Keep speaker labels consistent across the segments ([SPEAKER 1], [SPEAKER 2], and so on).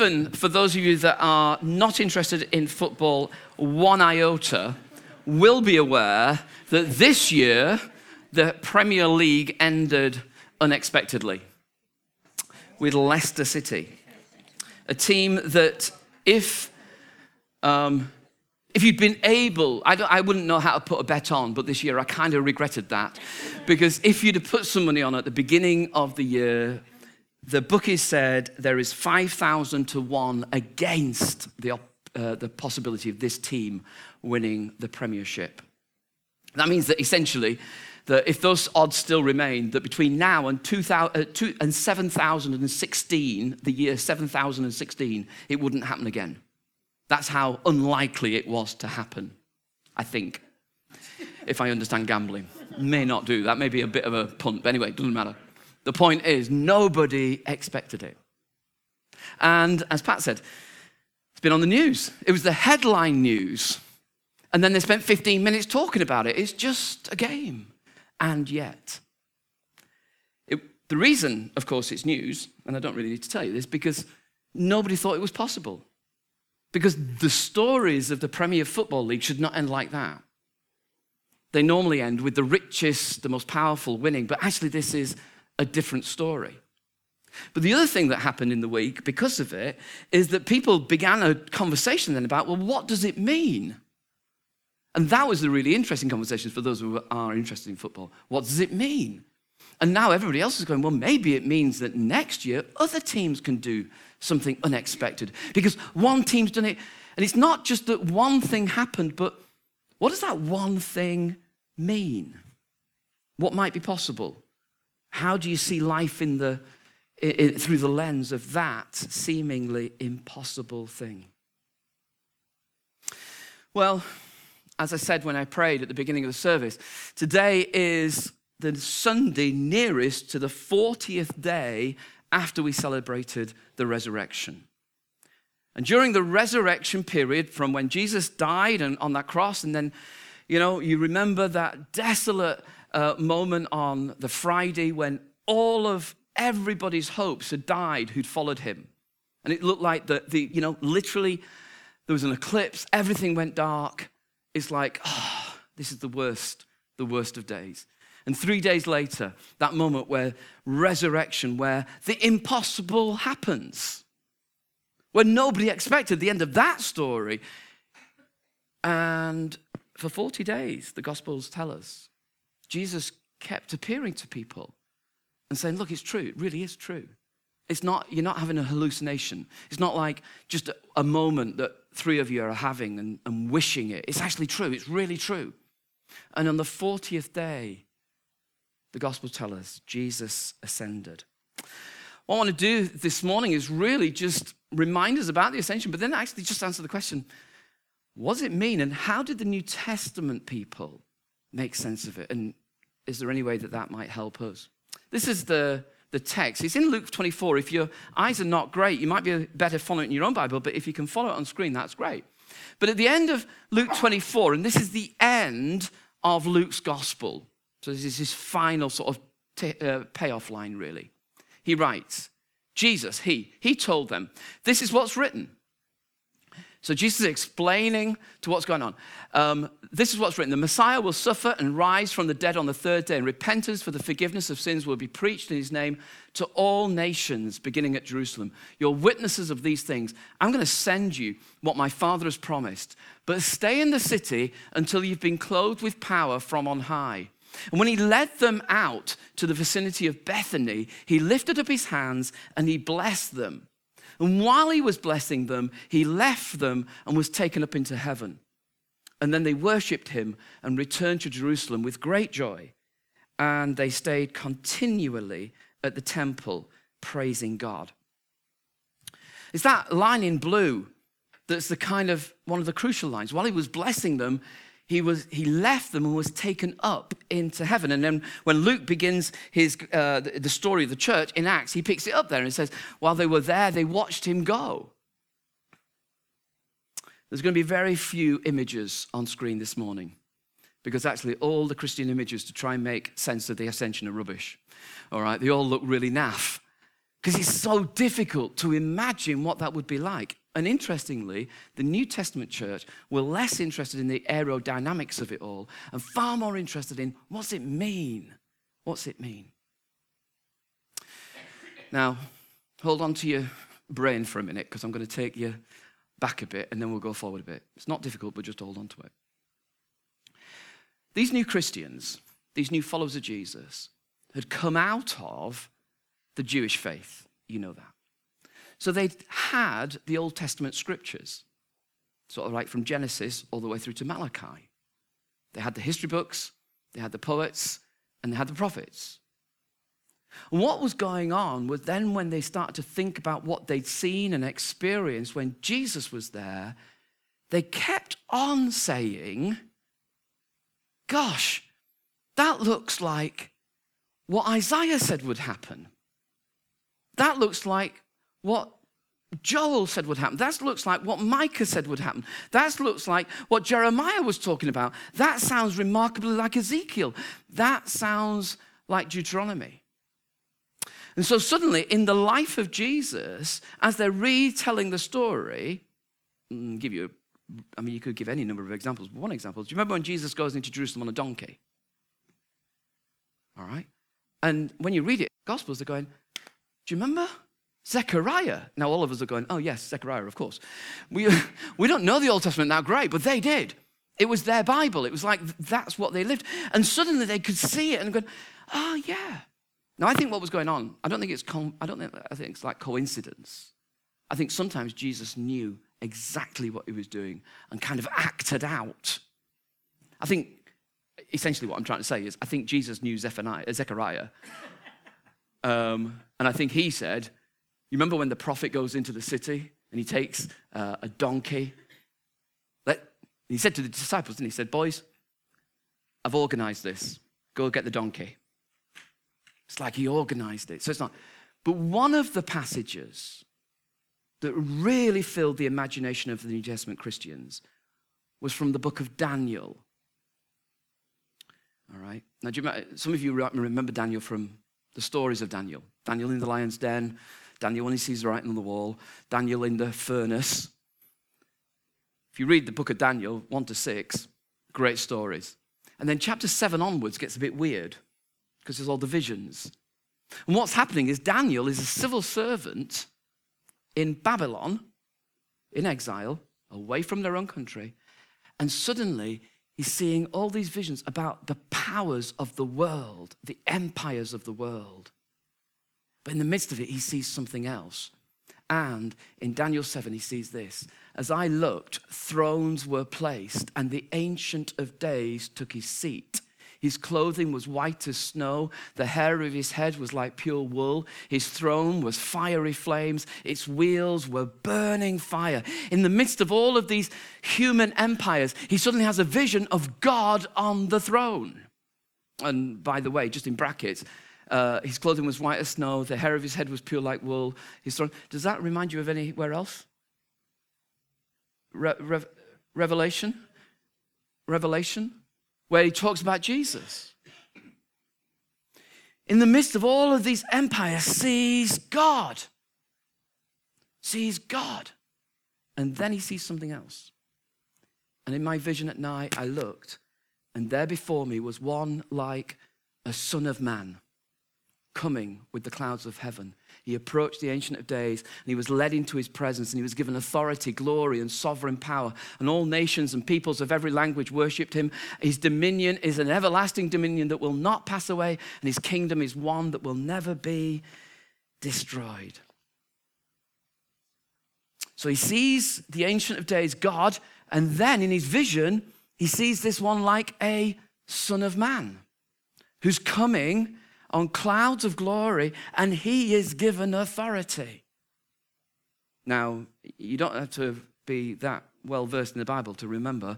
[SPEAKER 1] even for those of you that are not interested in football one iota, will be aware that this year the Premier League ended unexpectedly with Leicester City, a team that, if um, if you'd been able, I, I, wouldn't know how to put a bet on, but this year I kind of regretted that. Because if you'd have put some money on at the beginning of the year, the bookies said there is 5,000 to 1 against the, uh, the possibility of this team winning the Premiership. That means that essentially, that if those odds still remain, that between now and, 2000, uh, and 7016, the year 7016, it wouldn't happen again. That's how unlikely it was to happen, I think, if I understand gambling. May not do. That may be a bit of a punt, but anyway, it doesn't matter. The point is, nobody expected it. And as Pat said, it's been on the news. It was the headline news. And then they spent 15 minutes talking about it. It's just a game. And yet, it, the reason, of course, it's news, and I don't really need to tell you this, because nobody thought it was possible. Because the stories of the Premier Football League should not end like that. They normally end with the richest, the most powerful winning, but actually, this is a different story. But the other thing that happened in the week because of it is that people began a conversation then about, well, what does it mean? And that was the really interesting conversation for those who are interested in football. What does it mean? And now everybody else is going, well, maybe it means that next year other teams can do something unexpected. Because one team's done it, and it's not just that one thing happened, but what does that one thing mean? What might be possible? How do you see life in the, in, through the lens of that seemingly impossible thing? Well, as I said when I prayed at the beginning of the service, today is the Sunday nearest to the 40th day after we celebrated the resurrection. And during the resurrection period, from when Jesus died and on that cross, and then, you know, you remember that desolate uh, moment on the Friday when all of everybody's hopes had died who'd followed him. And it looked like the, the you know, literally there was an eclipse, everything went dark. It's like, oh, this is the worst, the worst of days. And three days later, that moment where resurrection, where the impossible happens, where nobody expected the end of that story. And for 40 days, the Gospels tell us, Jesus kept appearing to people and saying, Look, it's true. It really is true. It's not, you're not having a hallucination. It's not like just a, a moment that three of you are having and, and wishing it. It's actually true. It's really true. And on the 40th day, the gospel tells us Jesus ascended. What I want to do this morning is really just remind us about the ascension, but then actually just answer the question what does it mean, and how did the New Testament people make sense of it? And is there any way that that might help us? This is the, the text. It's in Luke 24. If your eyes are not great, you might be better following it in your own Bible, but if you can follow it on screen, that's great. But at the end of Luke 24, and this is the end of Luke's gospel, so this is his final sort of t- uh, payoff line, really. He writes, Jesus, he, he told them, this is what's written. So Jesus is explaining to what's going on. Um, this is what's written. The Messiah will suffer and rise from the dead on the third day, and repentance for the forgiveness of sins will be preached in his name to all nations, beginning at Jerusalem. You're witnesses of these things. I'm going to send you what my Father has promised, but stay in the city until you've been clothed with power from on high. And when he led them out to the vicinity of Bethany, he lifted up his hands and he blessed them. And while he was blessing them, he left them and was taken up into heaven. And then they worshipped him and returned to Jerusalem with great joy. And they stayed continually at the temple praising God. It's that line in blue that's the kind of one of the crucial lines. While he was blessing them, he, was, he left them and was taken up into heaven. And then when Luke begins his, uh, the, story of the church in Acts, he picks it up there and says, while they were there, they watched him go. There's going to be very few images on screen this morning because actually all the Christian images to try and make sense of the ascension are rubbish. All right, they all look really naff. Because it's so difficult to imagine what that would be like. And interestingly, the New Testament church were less interested in the aerodynamics of it all and far more interested in what's it mean? What's it mean? Now, hold on to your brain for a minute because I'm going to take you back a bit and then we'll go forward a bit. It's not difficult, but just hold on to it. These new Christians, these new followers of Jesus, had come out of the Jewish faith. You know that. So they'd had the Old Testament scriptures, sort of like from Genesis all the way through to Malachi. They had the history books, they had the poets, and they had the prophets. And what was going on was then when they started to think about what they'd seen and experienced when Jesus was there, they kept on saying, Gosh, that looks like what Isaiah said would happen. That looks like what Joel said would happen. That looks like what Micah said would happen. That looks like what Jeremiah was talking about. That sounds remarkably like Ezekiel. That sounds like Deuteronomy. And so suddenly, in the life of Jesus, as they're retelling the story, mm, give you, I mean, you could give any number of examples. But one example, do you remember when Jesus goes into Jerusalem on a donkey? All right. And when you read it, Gospels, they're going, do you remember Zechariah? Now, all of us are going, oh, yes, Zechariah, of course. We, we don't know the Old Testament that great, but they did. It was their Bible. It was like that's what they lived. And suddenly they could see it and go, oh, yeah. Now, I think what was going on, I don't think it's, I don't think, I think it's like coincidence. I think sometimes Jesus knew exactly what he was doing and kind of acted out. I think essentially what I'm trying to say is I think Jesus knew Zechariah. Um, and I think he said, You remember when the prophet goes into the city and he takes uh, a donkey? Let, he said to the disciples, and he said, Boys, I've organized this. Go get the donkey. It's like he organized it. So it's not. But one of the passages that really filled the imagination of the New Testament Christians was from the book of Daniel. All right. Now, you, some of you remember Daniel from the stories of Daniel. Daniel in the lion's den, Daniel when he sees writing on the wall, Daniel in the furnace. If you read the book of Daniel, 1 to 6, great stories. And then chapter 7 onwards gets a bit weird because there's all the visions. And what's happening is Daniel is a civil servant in Babylon, in exile, away from their own country, and suddenly he's seeing all these visions about the powers of the world, the empires of the world. But in the midst of it, he sees something else. And in Daniel 7, he sees this As I looked, thrones were placed, and the Ancient of Days took his seat. His clothing was white as snow. The hair of his head was like pure wool. His throne was fiery flames. Its wheels were burning fire. In the midst of all of these human empires, he suddenly has a vision of God on the throne. And by the way, just in brackets, uh, his clothing was white as snow. The hair of his head was pure like wool. His throne. Does that remind you of anywhere else? Re- Re- Revelation? Revelation? where he talks about Jesus. In the midst of all of these empires, sees God. Sees God. And then he sees something else. And in my vision at night, I looked, and there before me was one like a son of man coming with the clouds of heaven. He approached the Ancient of Days and he was led into his presence and he was given authority, glory, and sovereign power. And all nations and peoples of every language worshipped him. His dominion is an everlasting dominion that will not pass away, and his kingdom is one that will never be destroyed. So he sees the Ancient of Days, God, and then in his vision, he sees this one like a Son of Man who's coming on clouds of glory, and he is given authority. Now, you don't have to be that well versed in the Bible to remember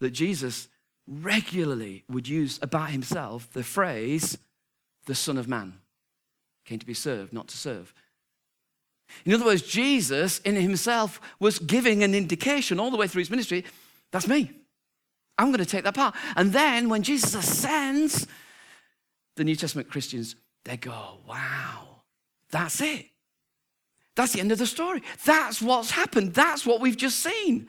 [SPEAKER 1] that Jesus regularly would use about himself the phrase, the Son of Man. Came to be served, not to serve. In other words, Jesus in himself was giving an indication all the way through his ministry that's me. I'm going to take that part. And then when Jesus ascends, the New Testament Christians, they go, wow, That's it. That's the end of the story. That's what's happened. That's what we've just seen.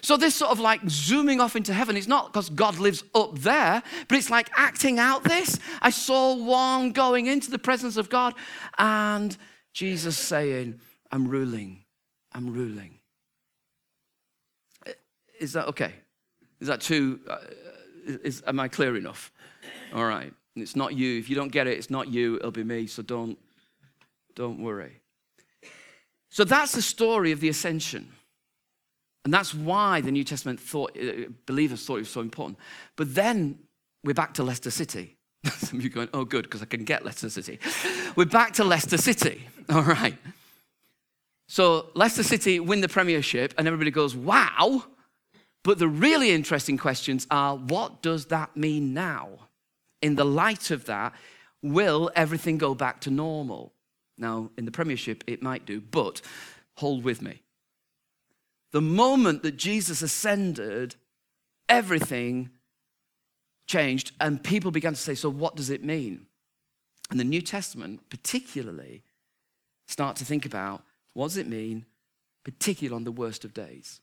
[SPEAKER 1] So, this sort of like zooming off into heaven, it's not because God lives up there, but it's like acting out this. I saw one going into the presence of God and Jesus saying, I'm ruling, I'm ruling. Is that okay? Is that too, uh, is, am I clear enough? All right. It's not you. If you don't get it, it's not you, it'll be me. So don't, don't worry. So that's the story of the ascension. And that's why the New Testament thought, uh, believers thought it was so important. But then we're back to Leicester City. Some of you going, oh, good, because I can get Leicester City. we're back to Leicester City. All right. So Leicester City win the Premiership, and everybody goes, wow. But the really interesting questions are what does that mean now? In the light of that, will everything go back to normal? Now, in the Premiership, it might do, but hold with me. The moment that Jesus ascended, everything changed, and people began to say, So, what does it mean? And the New Testament, particularly, start to think about what does it mean, particularly on the worst of days?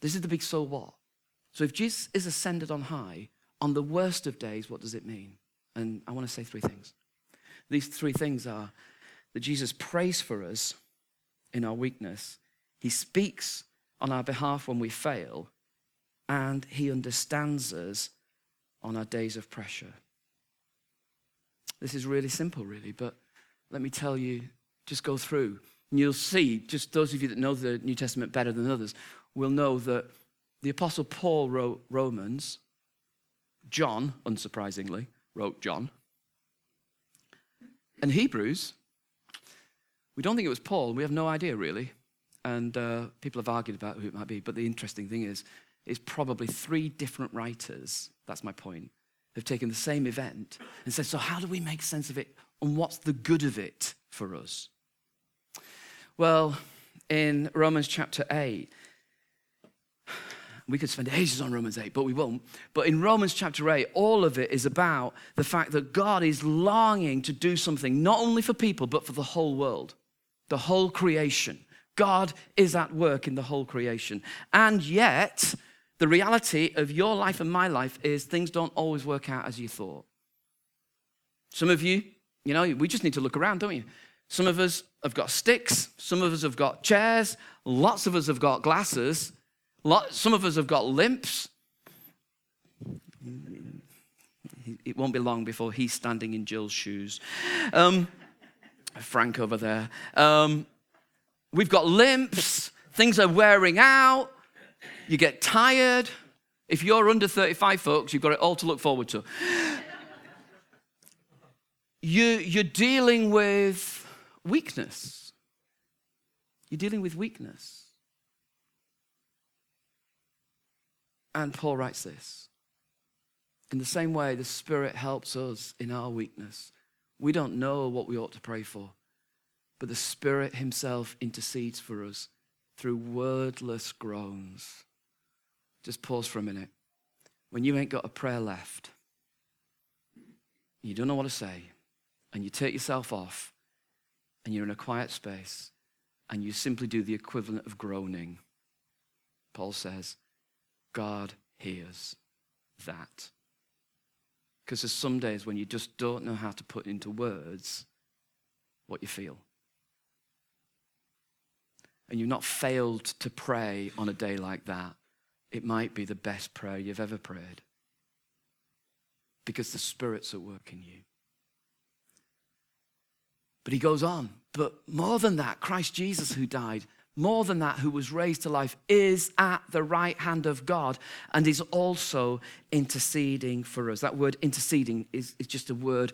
[SPEAKER 1] This is the big so what. So, if Jesus is ascended on high, on the worst of days, what does it mean? And I want to say three things. These three things are that Jesus prays for us in our weakness, he speaks on our behalf when we fail, and He understands us on our days of pressure. This is really simple, really, but let me tell you, just go through. And you'll see, just those of you that know the New Testament better than others, will know that the Apostle Paul wrote Romans, John, unsurprisingly, wrote John, and Hebrews. We don't think it was Paul, we have no idea really and uh, people have argued about who it might be. But the interesting thing is, is probably three different writers. That's my point. Have taken the same event and said, so how do we make sense of it, and what's the good of it for us? Well, in Romans chapter eight, we could spend ages on Romans 8, but we won't. But in Romans chapter 8, all of it is about the fact that God is longing to do something, not only for people, but for the whole world, the whole creation. God is at work in the whole creation. And yet, the reality of your life and my life is things don't always work out as you thought. Some of you, you know, we just need to look around, don't you? Some of us have got sticks, some of us have got chairs, lots of us have got glasses, some of us have got limps. It won't be long before he's standing in Jill's shoes. Um, Frank over there. Um, We've got limps, things are wearing out, you get tired. If you're under 35, folks, you've got it all to look forward to. You, you're dealing with weakness. You're dealing with weakness. And Paul writes this In the same way, the Spirit helps us in our weakness. We don't know what we ought to pray for, but the Spirit Himself intercedes for us through wordless groans. Just pause for a minute. When you ain't got a prayer left, you don't know what to say, and you take yourself off, and you're in a quiet space, and you simply do the equivalent of groaning, Paul says, God hears that. Because there's some days when you just don't know how to put into words what you feel and you've not failed to pray on a day like that, it might be the best prayer you've ever prayed because the Spirit's at work in you. But he goes on, but more than that, Christ Jesus, who died, more than that, who was raised to life, is at the right hand of God and is also interceding for us. That word interceding is, is just a word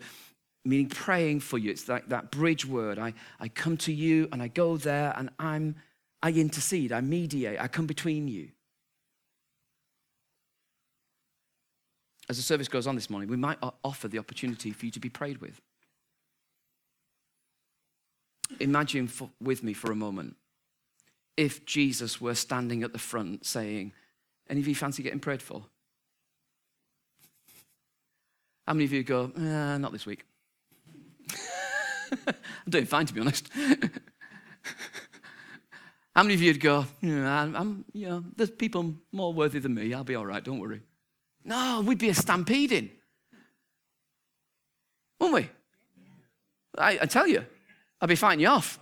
[SPEAKER 1] meaning praying for you. It's like that bridge word. I, I come to you and I go there and I'm, I intercede, I mediate, I come between you. As the service goes on this morning, we might offer the opportunity for you to be prayed with. Imagine for, with me for a moment if Jesus were standing at the front saying, Any of you fancy getting prayed for? How many of you go, eh, Not this week? I'm doing fine, to be honest. How many of you'd go, yeah, I'm, you know, there's people more worthy than me. I'll be all right, don't worry. No, we'd be a stampeding. Wouldn't we? I, I tell you, I'd be fighting you off.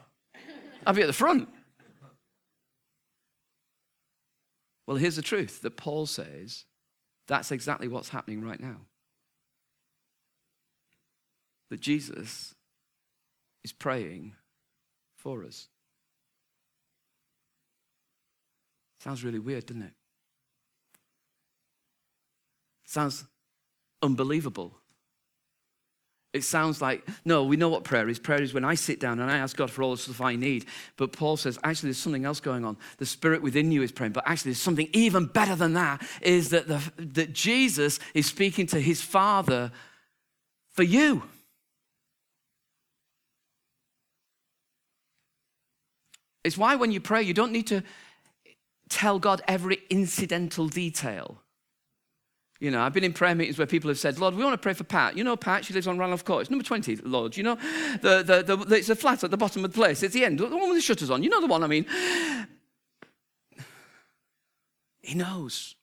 [SPEAKER 1] I'd be at the front. Well, here's the truth that Paul says that's exactly what's happening right now. That Jesus is praying for us. Sounds really weird, doesn't it? Sounds unbelievable. It sounds like, no, we know what prayer is. Prayer is when I sit down and I ask God for all the stuff I need. But Paul says, actually, there's something else going on. The spirit within you is praying. But actually, there's something even better than that is that, the, that Jesus is speaking to his Father for you. It's why when you pray, you don't need to tell God every incidental detail. You know, I've been in prayer meetings where people have said, Lord, we want to pray for Pat. You know Pat, she lives on Ranelagh Court. It's number 20, Lord. You know, the, the, the, it's a flat at the bottom of the place. It's the end, the one with the shutters on. You know the one I mean. He knows.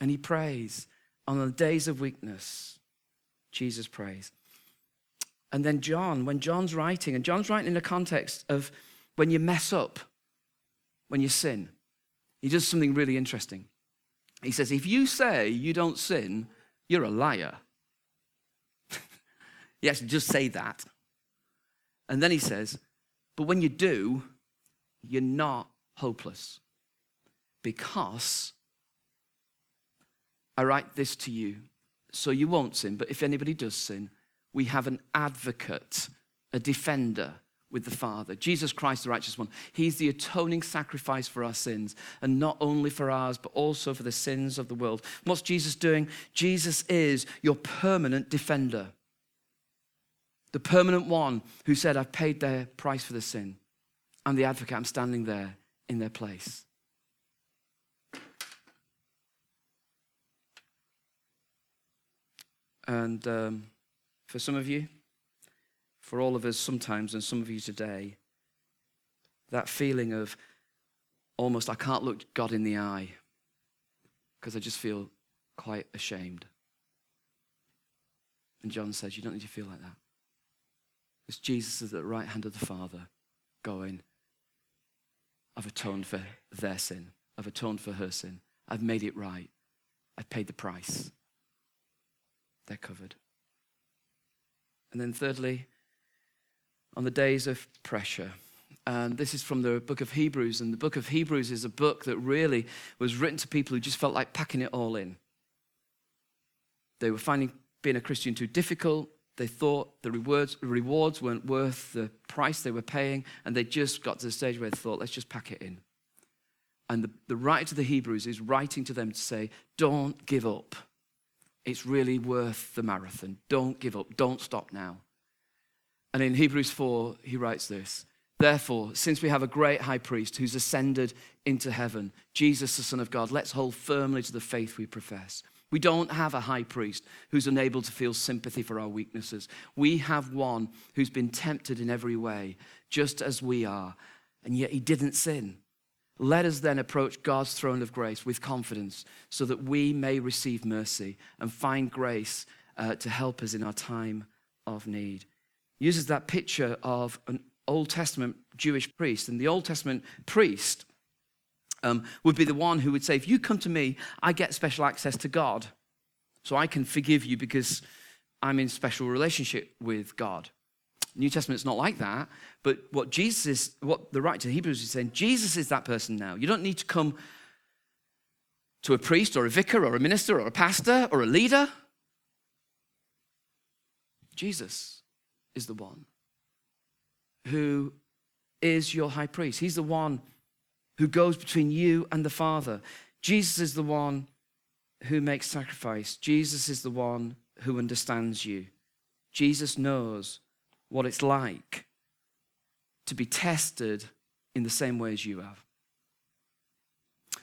[SPEAKER 1] And he prays. On the days of weakness, Jesus prays. And then John, when John's writing, and John's writing in the context of when you mess up, when you sin, he does something really interesting. He says, if you say you don't sin, you're a liar. yes, just say that. And then he says, but when you do, you're not hopeless. Because I write this to you so you won't sin, but if anybody does sin, we have an advocate, a defender with the Father. Jesus Christ, the righteous one. He's the atoning sacrifice for our sins, and not only for ours, but also for the sins of the world. What's Jesus doing? Jesus is your permanent defender. The permanent one who said, I've paid their price for the sin. I'm the advocate, I'm standing there in their place. And um, for some of you, for all of us sometimes, and some of you today, that feeling of almost I can't look God in the eye because I just feel quite ashamed. And John says, You don't need to feel like that. Because Jesus is at the right hand of the Father, going, I've atoned for their sin. I've atoned for her sin. I've made it right. I've paid the price. They're covered. And then, thirdly, on the days of pressure. And this is from the book of Hebrews. And the book of Hebrews is a book that really was written to people who just felt like packing it all in. They were finding being a Christian too difficult. They thought the rewards, rewards weren't worth the price they were paying. And they just got to the stage where they thought, let's just pack it in. And the, the writer to the Hebrews is writing to them to say, don't give up. It's really worth the marathon. Don't give up. Don't stop now. And in Hebrews 4, he writes this Therefore, since we have a great high priest who's ascended into heaven, Jesus, the Son of God, let's hold firmly to the faith we profess. We don't have a high priest who's unable to feel sympathy for our weaknesses. We have one who's been tempted in every way, just as we are, and yet he didn't sin. Let us then approach God's throne of grace with confidence so that we may receive mercy and find grace uh, to help us in our time of need uses that picture of an Old Testament Jewish priest. And the Old Testament priest um, would be the one who would say, If you come to me, I get special access to God. So I can forgive you because I'm in special relationship with God. New Testament's not like that, but what Jesus is, what the writer to Hebrews is saying, Jesus is that person now. You don't need to come to a priest or a vicar or a minister or a pastor or a leader. Jesus is the one who is your high priest. He's the one who goes between you and the Father. Jesus is the one who makes sacrifice. Jesus is the one who understands you. Jesus knows what it's like to be tested in the same way as you have.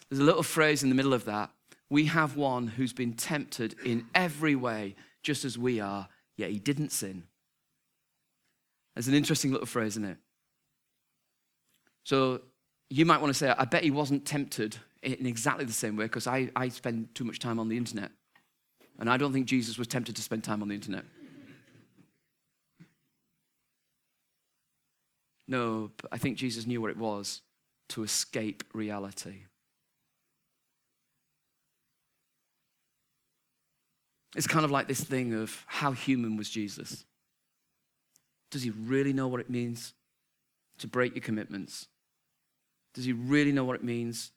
[SPEAKER 1] There's a little phrase in the middle of that. We have one who's been tempted in every way, just as we are, yet he didn't sin. It's an interesting little phrase, isn't it? So you might want to say, I bet he wasn't tempted in exactly the same way because I, I spend too much time on the internet. And I don't think Jesus was tempted to spend time on the internet. No, but I think Jesus knew what it was to escape reality. It's kind of like this thing of how human was Jesus? Does he really know what it means to break your commitments? Does he really know what it means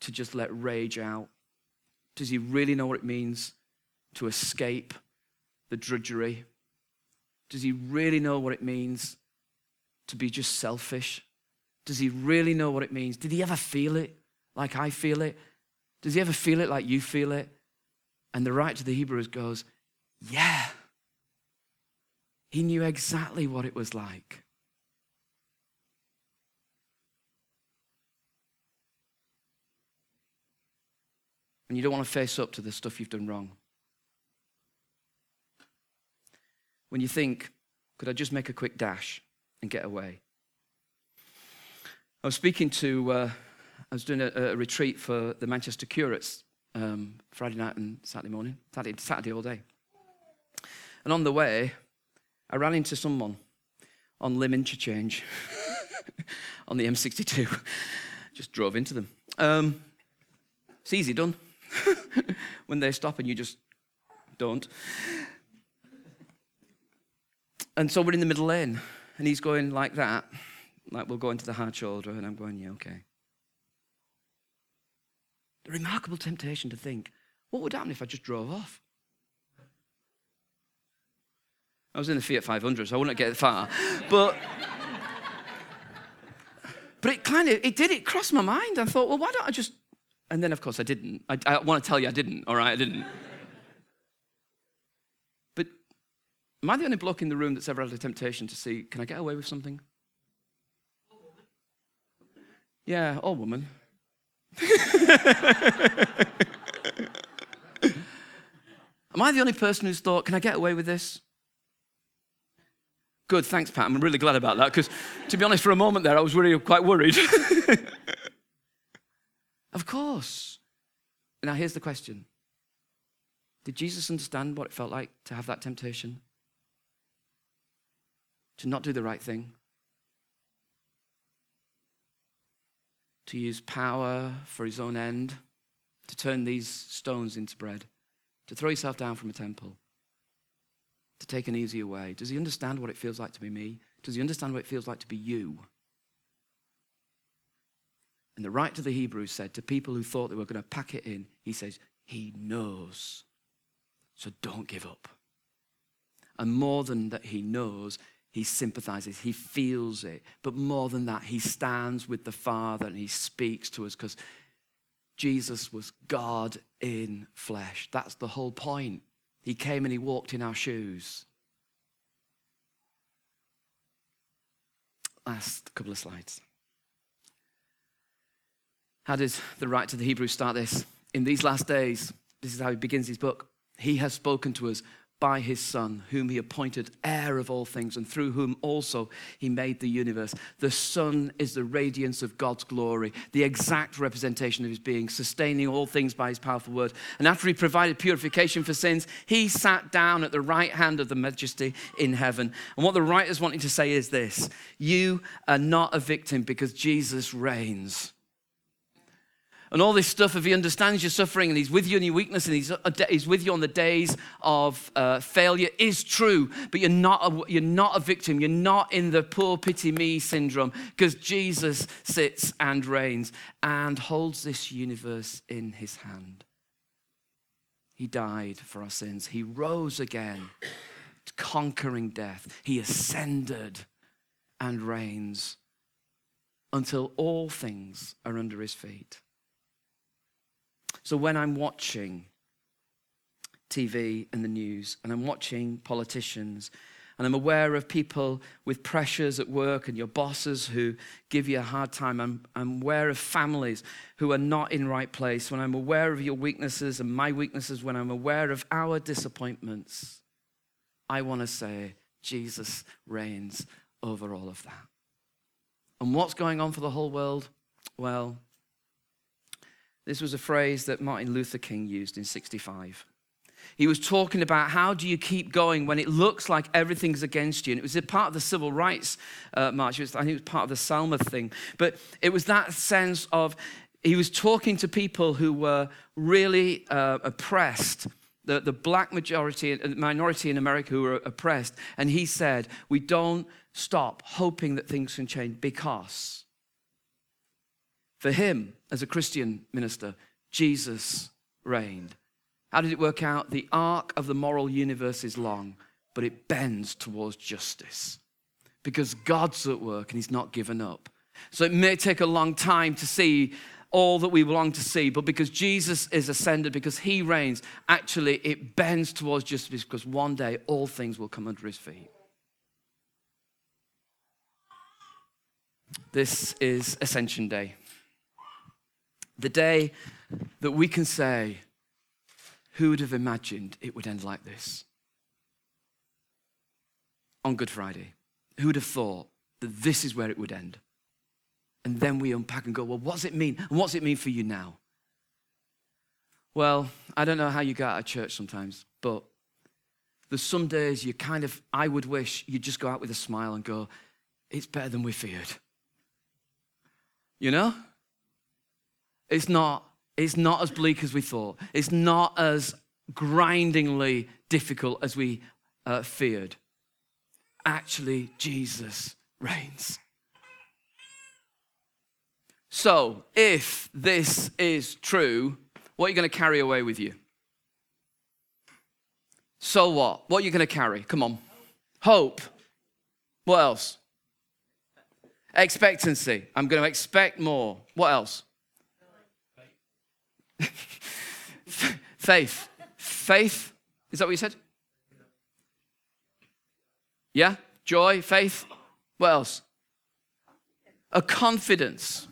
[SPEAKER 1] to just let rage out? Does he really know what it means to escape the drudgery? Does he really know what it means to be just selfish? Does he really know what it means? Did he ever feel it like I feel it? Does he ever feel it like you feel it? And the writer to the Hebrews goes, Yeah. He knew exactly what it was like. And you don't want to face up to the stuff you've done wrong. When you think, could I just make a quick dash and get away? I was speaking to, uh, I was doing a, a, retreat for the Manchester Curates um, Friday night and Saturday morning, Saturday, Saturday all day. And on the way, I ran into someone on Lymm Interchange on the M62. just drove into them. Um, it's easy done. when they stop and you just don't. And so we're in the middle lane, and he's going like that, like we'll go into the hard shoulder, and I'm going, yeah, okay. The remarkable temptation to think, what would happen if I just drove off? I was in the Fiat 500, so I wouldn't get far. But, but it kind of, it did, it crossed my mind. I thought, well, why don't I just and then, of course, I didn't. I, I want to tell you I didn't, all right? I didn't. But am I the only bloke in the room that's ever had a temptation to see, can I get away with something? Yeah, old woman. Am I the only person who's thought, can I get away with this? Good, thanks, Pat. I'm really glad about that because, to be honest, for a moment there, I was really quite worried. Of course. Now, here's the question Did Jesus understand what it felt like to have that temptation? To not do the right thing? To use power for his own end? To turn these stones into bread? To throw yourself down from a temple? To take an easier way? Does he understand what it feels like to be me? Does he understand what it feels like to be you? And the writer to the Hebrews said to people who thought they were going to pack it in, he says, He knows. So don't give up. And more than that, he knows, he sympathizes, he feels it. But more than that, he stands with the Father and he speaks to us because Jesus was God in flesh. That's the whole point. He came and he walked in our shoes. Last couple of slides. How does the writer to the Hebrews start this? In these last days, this is how he begins his book. He has spoken to us by his Son, whom he appointed heir of all things, and through whom also he made the universe. The Son is the radiance of God's glory, the exact representation of his being, sustaining all things by his powerful word. And after he provided purification for sins, he sat down at the right hand of the majesty in heaven. And what the writer's wanting to say is this You are not a victim because Jesus reigns and all this stuff, if he understands your suffering and he's with you in your weakness and he's, uh, he's with you on the days of uh, failure, is true. But you're not, a, you're not a victim. You're not in the poor pity me syndrome because Jesus sits and reigns and holds this universe in his hand. He died for our sins. He rose again, conquering death. He ascended and reigns until all things are under his feet. So when I'm watching TV and the news, and I'm watching politicians, and I'm aware of people with pressures at work and your bosses who give you a hard time. I'm, I'm aware of families who are not in right place. When I'm aware of your weaknesses and my weaknesses, when I'm aware of our disappointments, I want to say, Jesus reigns over all of that. And what's going on for the whole world? Well, this was a phrase that Martin Luther King used in 65. He was talking about how do you keep going when it looks like everything's against you. And it was a part of the civil rights uh, march. Was, I think it was part of the Selma thing. But it was that sense of he was talking to people who were really uh, oppressed. The, the black majority, uh, minority in America who were oppressed. And he said, We don't stop hoping that things can change because for him, as a Christian minister, Jesus reigned. How did it work out? The arc of the moral universe is long, but it bends towards justice because God's at work and He's not given up. So it may take a long time to see all that we long to see, but because Jesus is ascended, because He reigns, actually it bends towards justice because one day all things will come under His feet. This is Ascension Day. The day that we can say, Who would have imagined it would end like this? On Good Friday. Who would have thought that this is where it would end? And then we unpack and go, Well, what does it mean? And what's it mean for you now? Well, I don't know how you go out of church sometimes, but there's some days you kind of, I would wish you'd just go out with a smile and go, It's better than we feared. You know? It's not, it's not as bleak as we thought. It's not as grindingly difficult as we uh, feared. Actually, Jesus reigns. So, if this is true, what are you going to carry away with you? So what? What are you going to carry? Come on. Hope. What else? Expectancy. I'm going to expect more. What else? Faith. Faith. Is that what you said? Yeah? Joy, faith. What else? A confidence.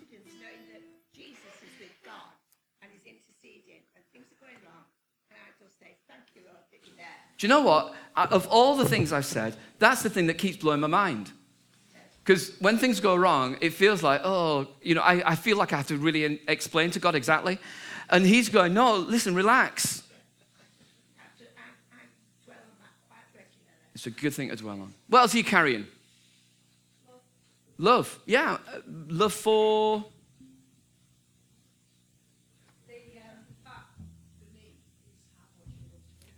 [SPEAKER 1] Do you know what? Of all the things I've said, that's the thing that keeps blowing my mind. Because when things go wrong, it feels like, oh, you know, I, I feel like I have to really explain to God exactly. And he's going, No, listen, relax. It's a good thing to dwell on. What else are you carrying? Love. Yeah. Uh, love for.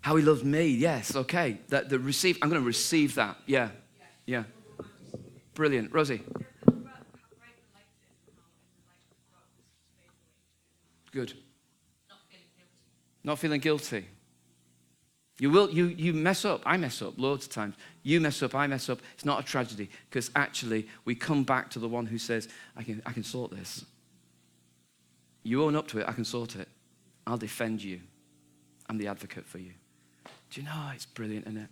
[SPEAKER 1] How he loves me. Yes. Okay. That the receive. I'm going to receive that. Yeah. Yeah. Brilliant. Rosie. Good. Not feeling guilty. You will, you, you mess up. I mess up loads of times. You mess up, I mess up. It's not a tragedy because actually we come back to the one who says, I can, I can sort this. You own up to it, I can sort it. I'll defend you. I'm the advocate for you. Do you know, it's brilliant, isn't it?